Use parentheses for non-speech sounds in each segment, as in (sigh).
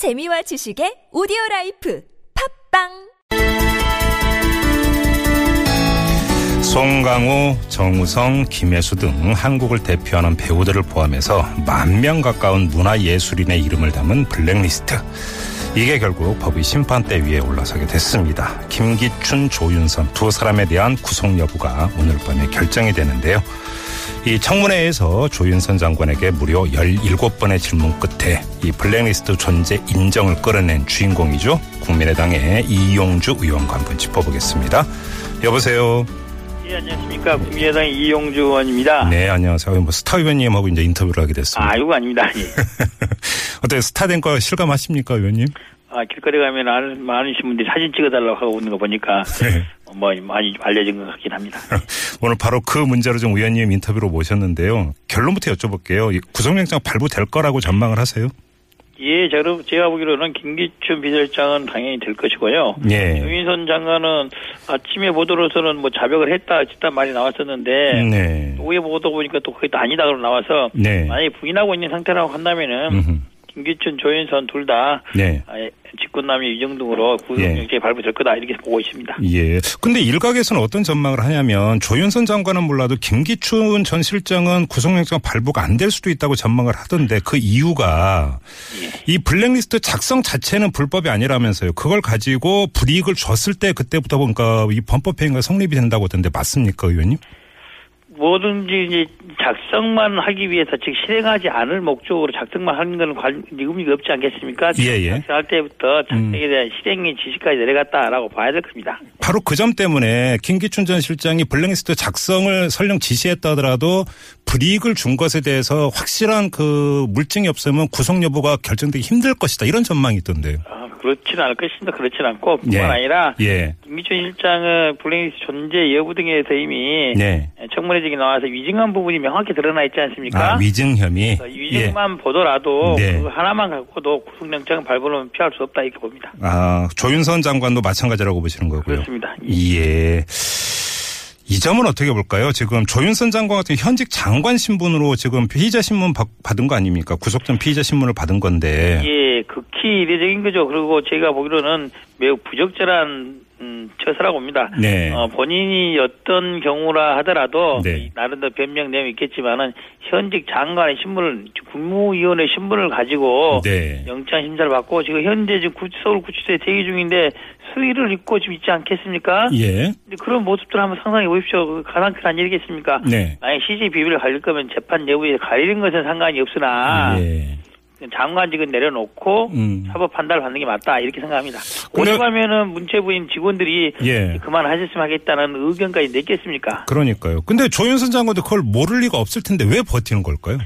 재미와 지식의 오디오 라이프 팟빵 송강호, 정우성, 김혜수 등 한국을 대표하는 배우들을 포함해서 만 명 가까운 문화예술인의 이름을 담은 블랙리스트. 이게 결국 법의 심판대 위에 올라서게 됐습니다. 김기춘, 조윤선 두 사람에 대한 구속 여부가 오늘 밤에 결정이 되는데요. 이 청문회에서 조윤선 장관에게 무려 17번의 질문 끝에 이 블랙리스트 존재 인정을 끌어낸 주인공이죠. 국민의당의 이용주 의원과 한번 짚어보겠습니다. 여보세요. 예, 안녕하십니까. 국민의당 이용주 의원입니다. 네, 안녕하세요. 뭐 스타 의원님하고 이제 인터뷰를 하게 됐습니다. 아, 이거 아닙니다. 예. (laughs) 어때 스타 된 거 실감하십니까, 의원님? 아, 길거리 가면 아는, 많으신 분들이 사진 찍어달라고 하고 오는 거 보니까 네. 뭐 많이 알려진 것 같긴 합니다. (laughs) 오늘 바로 그 문제로 좀 의원님 인터뷰로 모셨는데요. 결론부터 여쭤볼게요. 이 구속영장 발부될 거라고 전망을 하세요? 예, 저는 제가 보기로는 김기춘 비서실장은 당연히 될 것이고요. 예. 조인선 장관은 아침에 보도로서는 뭐 자백을 했다, 했다 말이 나왔었는데 네. 오후에 보도 보니까 또 그게 또 아니다로 나와서 네. 만약에 부인하고 있는 상태라고 한다면은 음흠. 김기춘, 조인선 둘 다 네. 직권남용 유정 등으로 구속영장이 발부될 거다 이렇게 보고 있습니다. 예. 근데 일각에서는 어떤 전망을 하냐면 조윤선 장관은 몰라도 김기춘 전 실장은 구속영장 발부가 안 될 수도 있다고 전망을 하던데 그 이유가 이 블랙리스트 작성 자체는 불법이 아니라면서요. 그걸 가지고 불이익을 줬을 때 그때부터 뭔가 이 범법행위가 성립이 된다고 하던데 맞습니까, 의원님? 뭐든지 이제 작성만 하기 위해서 즉 실행하지 않을 목적으로 작성만 하는 건 관, 의미가 없지 않겠습니까? 예, 예. 작성할 때부터 작성에 대한 실행의 지시까지 내려갔다라고 봐야 될 겁니다. 바로 그 점 때문에 김기춘 전 실장이 블랙리스트 작성을 설령 지시했다 하더라도 불이익을 준 것에 대해서 확실한 그 물증이 없으면 구속 여부가 결정되기 힘들 것이다 이런 전망이 있던데요. 아, 그렇지는 않을 것입니다. 그렇지는 않고 뿐만 예. 아니라 예. 김기춘 실장은 블랙리스트 존재 여부 등에 대해서 이미 네. 청문회적이 나와서 위증한 부분이 명확히 드러나 있지 않습니까? 아, 위증 혐의. 위증만 보더라도 네. 그 하나만 갖고도 구속영장 발부는 피할 수 없다 이렇게 봅니다. 아, 조윤선 장관도 마찬가지라고 보시는 거고요. 그렇습니다. 예. 이 점은 어떻게 볼까요? 지금 조윤선 장관 같은 현직 장관 신분으로 지금 피의자 신문 받- 받은 거 아닙니까? 구속 전 피의자 신문을 받은 건데. 예, 극히 이례적인 거죠. 그리고 제가 보기로는 매우 부적절한 음, 처사라고 봅니다. 네. 어, 본인이 어떤 경우라 하더라도 네. 나름대로 변명 내용이 있겠지만은 현직 장관의 신분을 국무위원회 신분을 가지고 네. 영장 심사를 받고 지금 현재 지금 구- 서울 구치소에 대기 중인데 수의를 입고 지금 있지 않겠습니까? 예. 근데 그런 모습들 한번 상상해 보십시오. 그 가장 큰 아니겠습니까? 네. 만약 CJ 비밀을 가릴 거면 재판 내부에 가리는 것은 상관이 없으나 예. 장관직은 내려놓고 음. 사법 판단을 받는 게 맞다 이렇게 생각합니다. 근데- 오죽하면은 문체부인 직원들이 예. 그만하셨으면 하겠다는 의견까지 냈겠습니까? 그러니까요. 근데 조윤선 장관도 그걸 모를 리가 없을 텐데 왜 버티는 걸까요?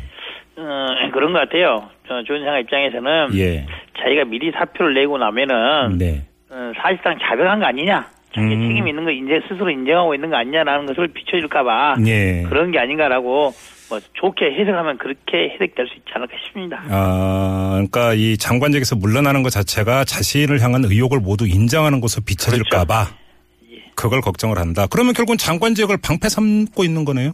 어, 그런 것 같아요. 저 조은상 입장에서는 예. 자기가 미리 사표를 내고 나면은 네. 어, 사실상 자백한 거 아니냐? 자기 음. 책임 있는 거 이제 스스로 인정하고 있는 거 아니냐라는 것을 비춰줄까봐 예. 그런 게 아닌가라고 뭐 좋게 해석하면 그렇게 해석될 수 있지 않을까 싶습니다. 아, 그러니까 이 장관직에서 물러나는 것 자체가 자신을 향한 의혹을 모두 인정하는 것으로 비춰질까봐 예. 그걸 걱정을 한다. 그러면 결국은 장관직을 방패 삼고 있는 거네요.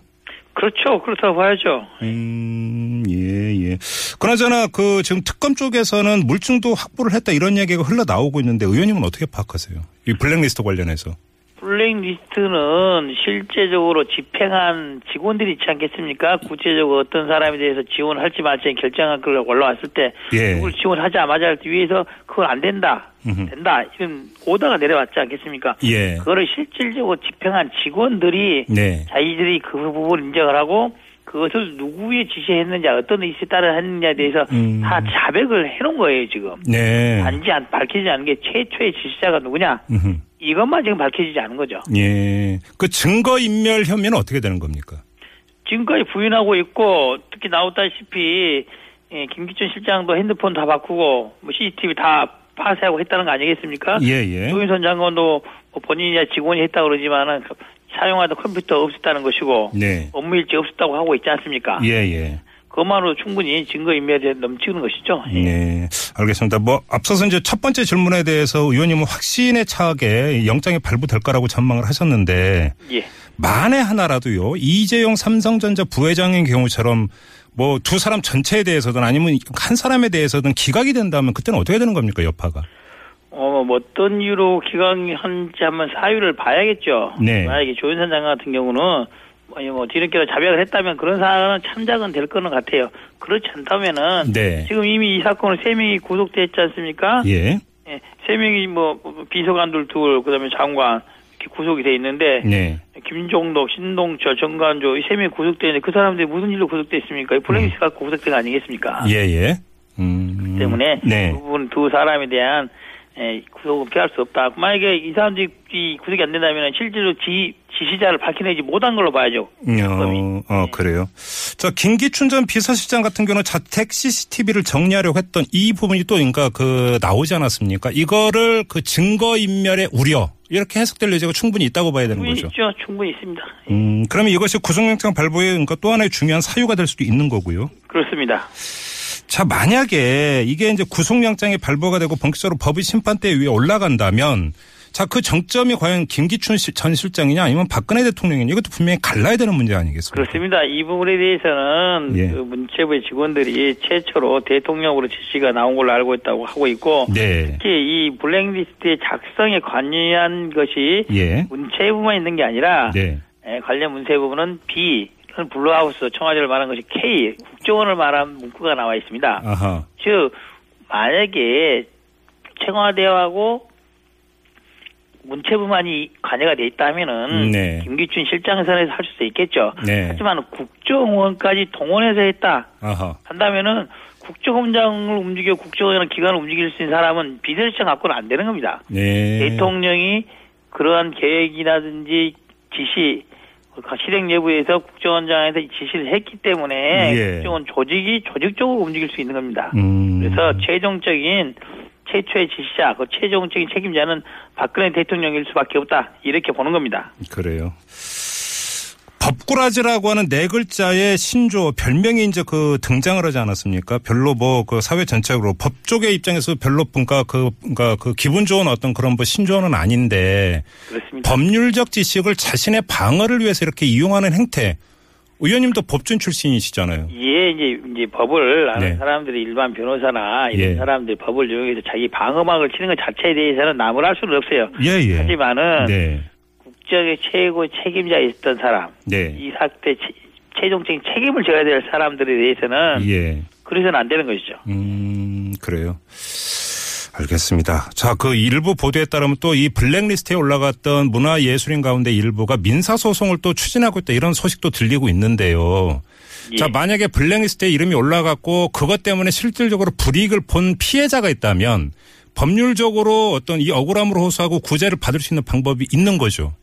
그렇죠. 그렇다고 봐야죠. 음, 예, 예. 그나저나 그 지금 특검 쪽에서는 물증도 확보를 했다 이런 이야기가 흘러나오고 있는데 의원님은 어떻게 파악하세요? 이 블랙리스트 관련해서. 블랙리스트는 실제적으로 집행한 직원들이 있지 않겠습니까? 구체적으로 어떤 사람에 대해서 지원할지 말지 결정한 걸 올라왔을 때 예. 누굴 지원하자마자 할때 위해서 그건 안 된다, 음흠. 된다 이런 오더가 내려왔지 않겠습니까? 예. 그거를 실질적으로 집행한 직원들이 네. 자기들이 그 부분을 인정을 하고 그것을 누구에 지시했는지 어떤 의사에 따라 했느냐에 대해서 음. 다 자백을 해놓은 거예요 지금. 네. 단지 안 밝히지 않은 게 최초의 지시자가 누구냐 음흠. 이것만 지금 밝혀지지 않은 거죠. 예. 그 증거인멸 혐의는 어떻게 되는 겁니까? 지금까지 부인하고 있고 특히 나왔다시피 예, 김기춘 실장도 핸드폰 다 바꾸고 뭐 CCTV 다 파쇄하고 했다는 거 아니겠습니까? 예, 예. 조윤선 장관도 뭐 본인이야 직원이 했다 그러지만은 그 사용하던 컴퓨터 없었다는 것이고 네. 업무 일지 없었다고 하고 있지 않습니까? 예, 예. 그것만으로 충분히 증거인멸에 넘치는 것이죠. 예. 네, 알겠습니다. 뭐 앞서서 이제 첫 번째 질문에 대해서 의원님은 확신에 차게 영장이 발부될 거라고 전망을 하셨는데 예. 만에 하나라도요 이재용 삼성전자 부회장의 경우처럼 뭐 두 사람 전체에 대해서든 아니면 한 사람에 대해서든 기각이 된다면 그때는 어떻게 되는 겁니까 여파가? 어, 뭐 어떤 이유로 기각한지 한번 사유를 봐야겠죠. 네. 만약에 조윤선 장관 같은 경우는 아니 뭐 뒤늦게도 자백을 했다면 그런 사안은 참작은 될 거는 같아요. 그렇지 않다면은 네. 지금 이미 이 사건을 세 명이 구속됐지 않습니까? 예. 예, 세 명이 뭐 비서관들 둘, 그다음에 장관 이렇게 구속이 돼 있는데 네. 김종덕, 신동철, 정관조 이 세 명이 구속되는데 그 사람들이 무슨 일로 구속됐습니까? 이 블랙리스트 갖고 구속된 거 아니겠습니까? 예, 예. 음. 때문에 네. 그 부분 두 사람에 대한 에, 구속은 피할 수 없다. 만약에 이 사람들이 이 구속이 안 된다면 실제로 지, 지시자를 밝혀내지 못한 걸로 봐야죠. 어, 어, 그래요. 자, 김기춘 전 비서실장 같은 경우는 자택 CCTV를 정리하려고 했던 이 부분이 또 그러니까 그 나오지 않았습니까? 이거를 그 증거인멸의 우려 이렇게 해석될 여지가 충분히 있다고 봐야 되는 거죠. 있죠. 충분히 있습니다. 음, 그러면 이것이 구속영장 발부의 그러니까 또 하나의 중요한 사유가 될 수도 있는 거고요. 그렇습니다. 자, 만약에 이게 이제 구속영장이 발부가 되고 본격적으로 법의 심판대 위에 올라간다면 자, 그 정점이 과연 김기춘 시- 전 실장이냐 아니면 박근혜 대통령이냐 이것도 분명히 갈라야 되는 문제 아니겠습니까? 그렇습니다. 이 부분에 대해서는 예. 그 문체부의 직원들이 최초로 대통령으로 지시가 나온 걸로 알고 있다고 하고 있고 네. 특히 이 블랙리스트의 작성에 관여한 것이 예. 문체부만 있는 게 아니라 네. 에, 관련 문체부는 B Blue House 청와대를 말한 것이 K 국정원을 말한 문구가 나와 있습니다. 아하. 즉 만약에 청와대하고 문체부만이 관여가 돼 있다면은 네. 김기춘 실장 선에서 할 수도 있겠죠. 네. 하지만 국정원까지 동원해서 했다 아하. 한다면은 국정원장을 움직여 국정원이라는 기관을 움직일 수 있는 사람은 비서실장 갖고는 안 되는 겁니다. 네. 대통령이 그러한 계획이라든지 지시 실행 여부에서 국정원장에서 지시를 했기 때문에 예. 국정원 조직이 조직적으로 움직일 수 있는 겁니다. 음. 그래서 최종적인 최초의 지시자, 그 최종적인 책임자는 박근혜 대통령일 수밖에 없다. 이렇게 보는 겁니다. 그래요. 법꾸라지라고 하는 네 글자의 신조 별명이 이제 그 등장을 하지 않았습니까? 별로 뭐 그 사회 전체적으로 법 쪽의 입장에서 별로 뭔가 그 뭔가 그 기분 좋은 어떤 그런 뭐 신조어는 아닌데 그렇습니다. 법률적 지식을 자신의 방어를 위해서 이렇게 이용하는 행태. 의원님도 법준 출신이시잖아요. 예, 이제, 이제 법을 아는 네. 사람들이 일반 변호사나 이런 예. 사람들이 법을 이용해서 자기 방어막을 치는 것 자체에 대해서는 나무랄 수는 없어요. 예, 예. 하지만은 네. 국정의 최고 책임자였던 사람, 네. 이 사태 최- 최종적인 책임을 져야 될 사람들에 대해서는 예. 그래서는 안 되는 것이죠. 음, 그래요. 알겠습니다. 자, 그 일부 보도에 따르면 또 이 블랙리스트에 올라갔던 문화예술인 가운데 일부가 민사소송을 또 추진하고 있다 이런 소식도 들리고 있는데요. 예. 자, 만약에 블랙리스트에 이름이 올라갔고 그것 때문에 실질적으로 불이익을 본 피해자가 있다면 법률적으로 어떤 이 억울함을 호소하고 구제를 받을 수 있는 방법이 있는 거죠.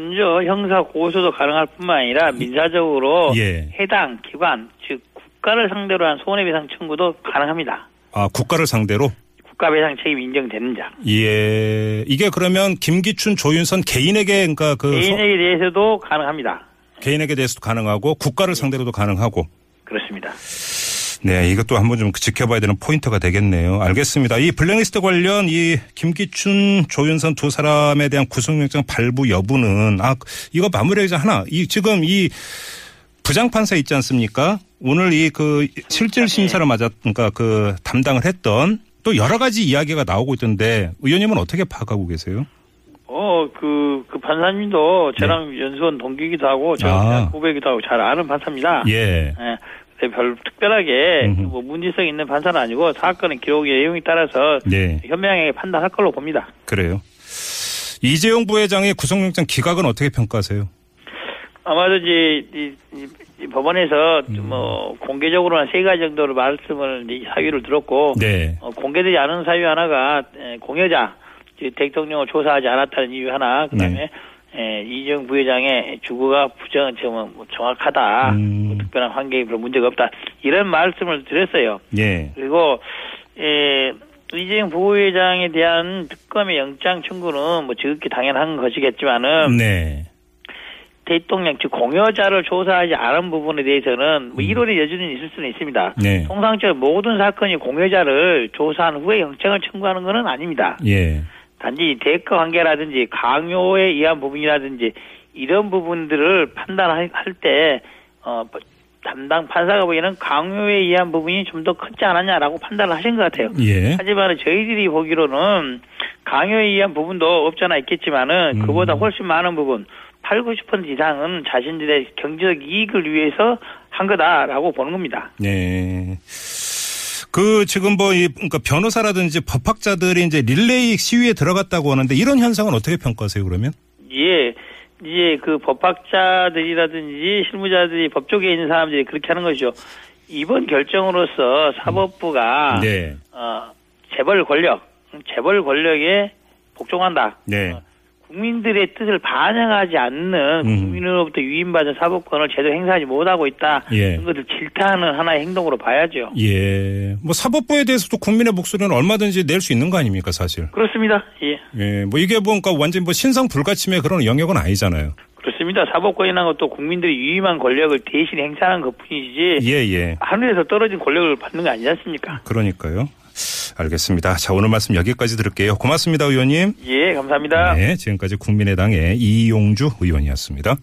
먼저 형사 고소도 가능할 뿐만 아니라 민사적으로 예. 해당 기관 즉 국가를 상대로 한 손해배상 청구도 가능합니다. 아, 국가를 상대로? 국가배상 책임 인정되는 자. 예. 이게 그러면 김기춘, 조윤선 개인에게 그러니까 그 서- 개인에게 대해서도 가능합니다. 개인에게 대해서도 가능하고 국가를 상대로도 가능하고 그렇습니다. 네, 이것도 한번 좀 지켜봐야 되는 포인트가 되겠네요. 알겠습니다. 이 블랙리스트 관련 이 김기춘, 조윤선 두 사람에 대한 구속영장 발부 여부는 아 이거 마무리하자 하나. 이 지금 이 부장판사 있지 않습니까? 오늘 이 그 실질 심사를 맞았 그러니까 그 담당을 했던 또 여러 가지 이야기가 나오고 있던데 의원님은 어떻게 파악하고 계세요? 어, 그, 그 판사님도 저랑 연수원 동기기도 하고, 저 네. 아. 후배기도 하고 잘 아는 판사입니다. 예. 예. 근데 별 특별하게 음흠. 뭐 문제성 있는 판사는 아니고 사건의 기록의 내용에 따라서 네. 현명하게 판단할 걸로 봅니다. 그래요. 이재용 부회장의 구속영장 기각은 어떻게 평가하세요? 아마도 이제 이, 이- 이 법원에서 음. 뭐 공개적으로 한 세 가지 정도로 말씀을 이 사유를 들었고 네. 어, 공개되지 않은 사유 하나가 에, 공여자 즉 대통령을 조사하지 않았다는 이유 하나 그다음에 에, 이재용 부회장의 주거가 부정 정뭐 정확하다 음. 뭐 특별한 환경이 별 문제가 없다 이런 말씀을 드렸어요. 예. 그리고 에, 이재용 부회장에 대한 특검의 영장 청구는 뭐 지극히 당연한 것이겠지만은 네. 대통령 즉 공여자를 조사하지 않은 부분에 대해서는 음. 뭐 이론의 여지는 있을 수는 있습니다. 네. 통상적으로 모든 사건이 공여자를 조사한 후에 영장을 청구하는 것은 아닙니다. 예. 단지 대가 관계라든지 강요에 의한 부분이라든지 이런 부분들을 판단할 때 어, 담당 판사가 보기에는 강요에 의한 부분이 좀 더 크지 않았냐라고 판단을 하신 것 같아요. 예. 하지만 저희들이 보기로는 강요에 의한 부분도 없잖아 있겠지만은 음. 그보다 훨씬 많은 부분 8, 90% 이상은 자신들의 경제적 이익을 위해서 한 거다라고 보는 겁니다. 네. 그 지금 뭐 이 그러니까 변호사라든지 법학자들이 이제 릴레이 시위에 들어갔다고 하는데 이런 현상은 어떻게 평가하세요 그러면? 예. 이제 그 법학자들이라든지 실무자들이 법조계에 있는 사람들이 그렇게 하는 것이죠. 이번 결정으로서 사법부가 네. 어, 재벌 권력, 재벌 권력에 복종한다. 네. 국민들의 뜻을 반영하지 않는 음. 국민으로부터 유인받은 사법권을 제대로 행사하지 못하고 있다. 예. 이런 것을 질타하는 하나의 행동으로 봐야죠. 예. 뭐 사법부에 대해서도 국민의 목소리는 얼마든지 낼 수 있는 거 아닙니까 사실. 그렇습니다. 예. 예. 뭐 이게 뭔가 완전 뭐 신상 불가침의 그런 영역은 아니잖아요. 그렇습니다. 사법권이라는 것도 국민들이 유임한 권력을 대신 행사하는 것 뿐이지 예, 예. 하늘에서 떨어진 권력을 받는 거 아니지 않습니까? 그러니까요. 알겠습니다. 자, 오늘 말씀 여기까지 들을게요. 고맙습니다, 의원님. 예, 감사합니다. 네, 지금까지 국민의당의 이용주 의원이었습니다.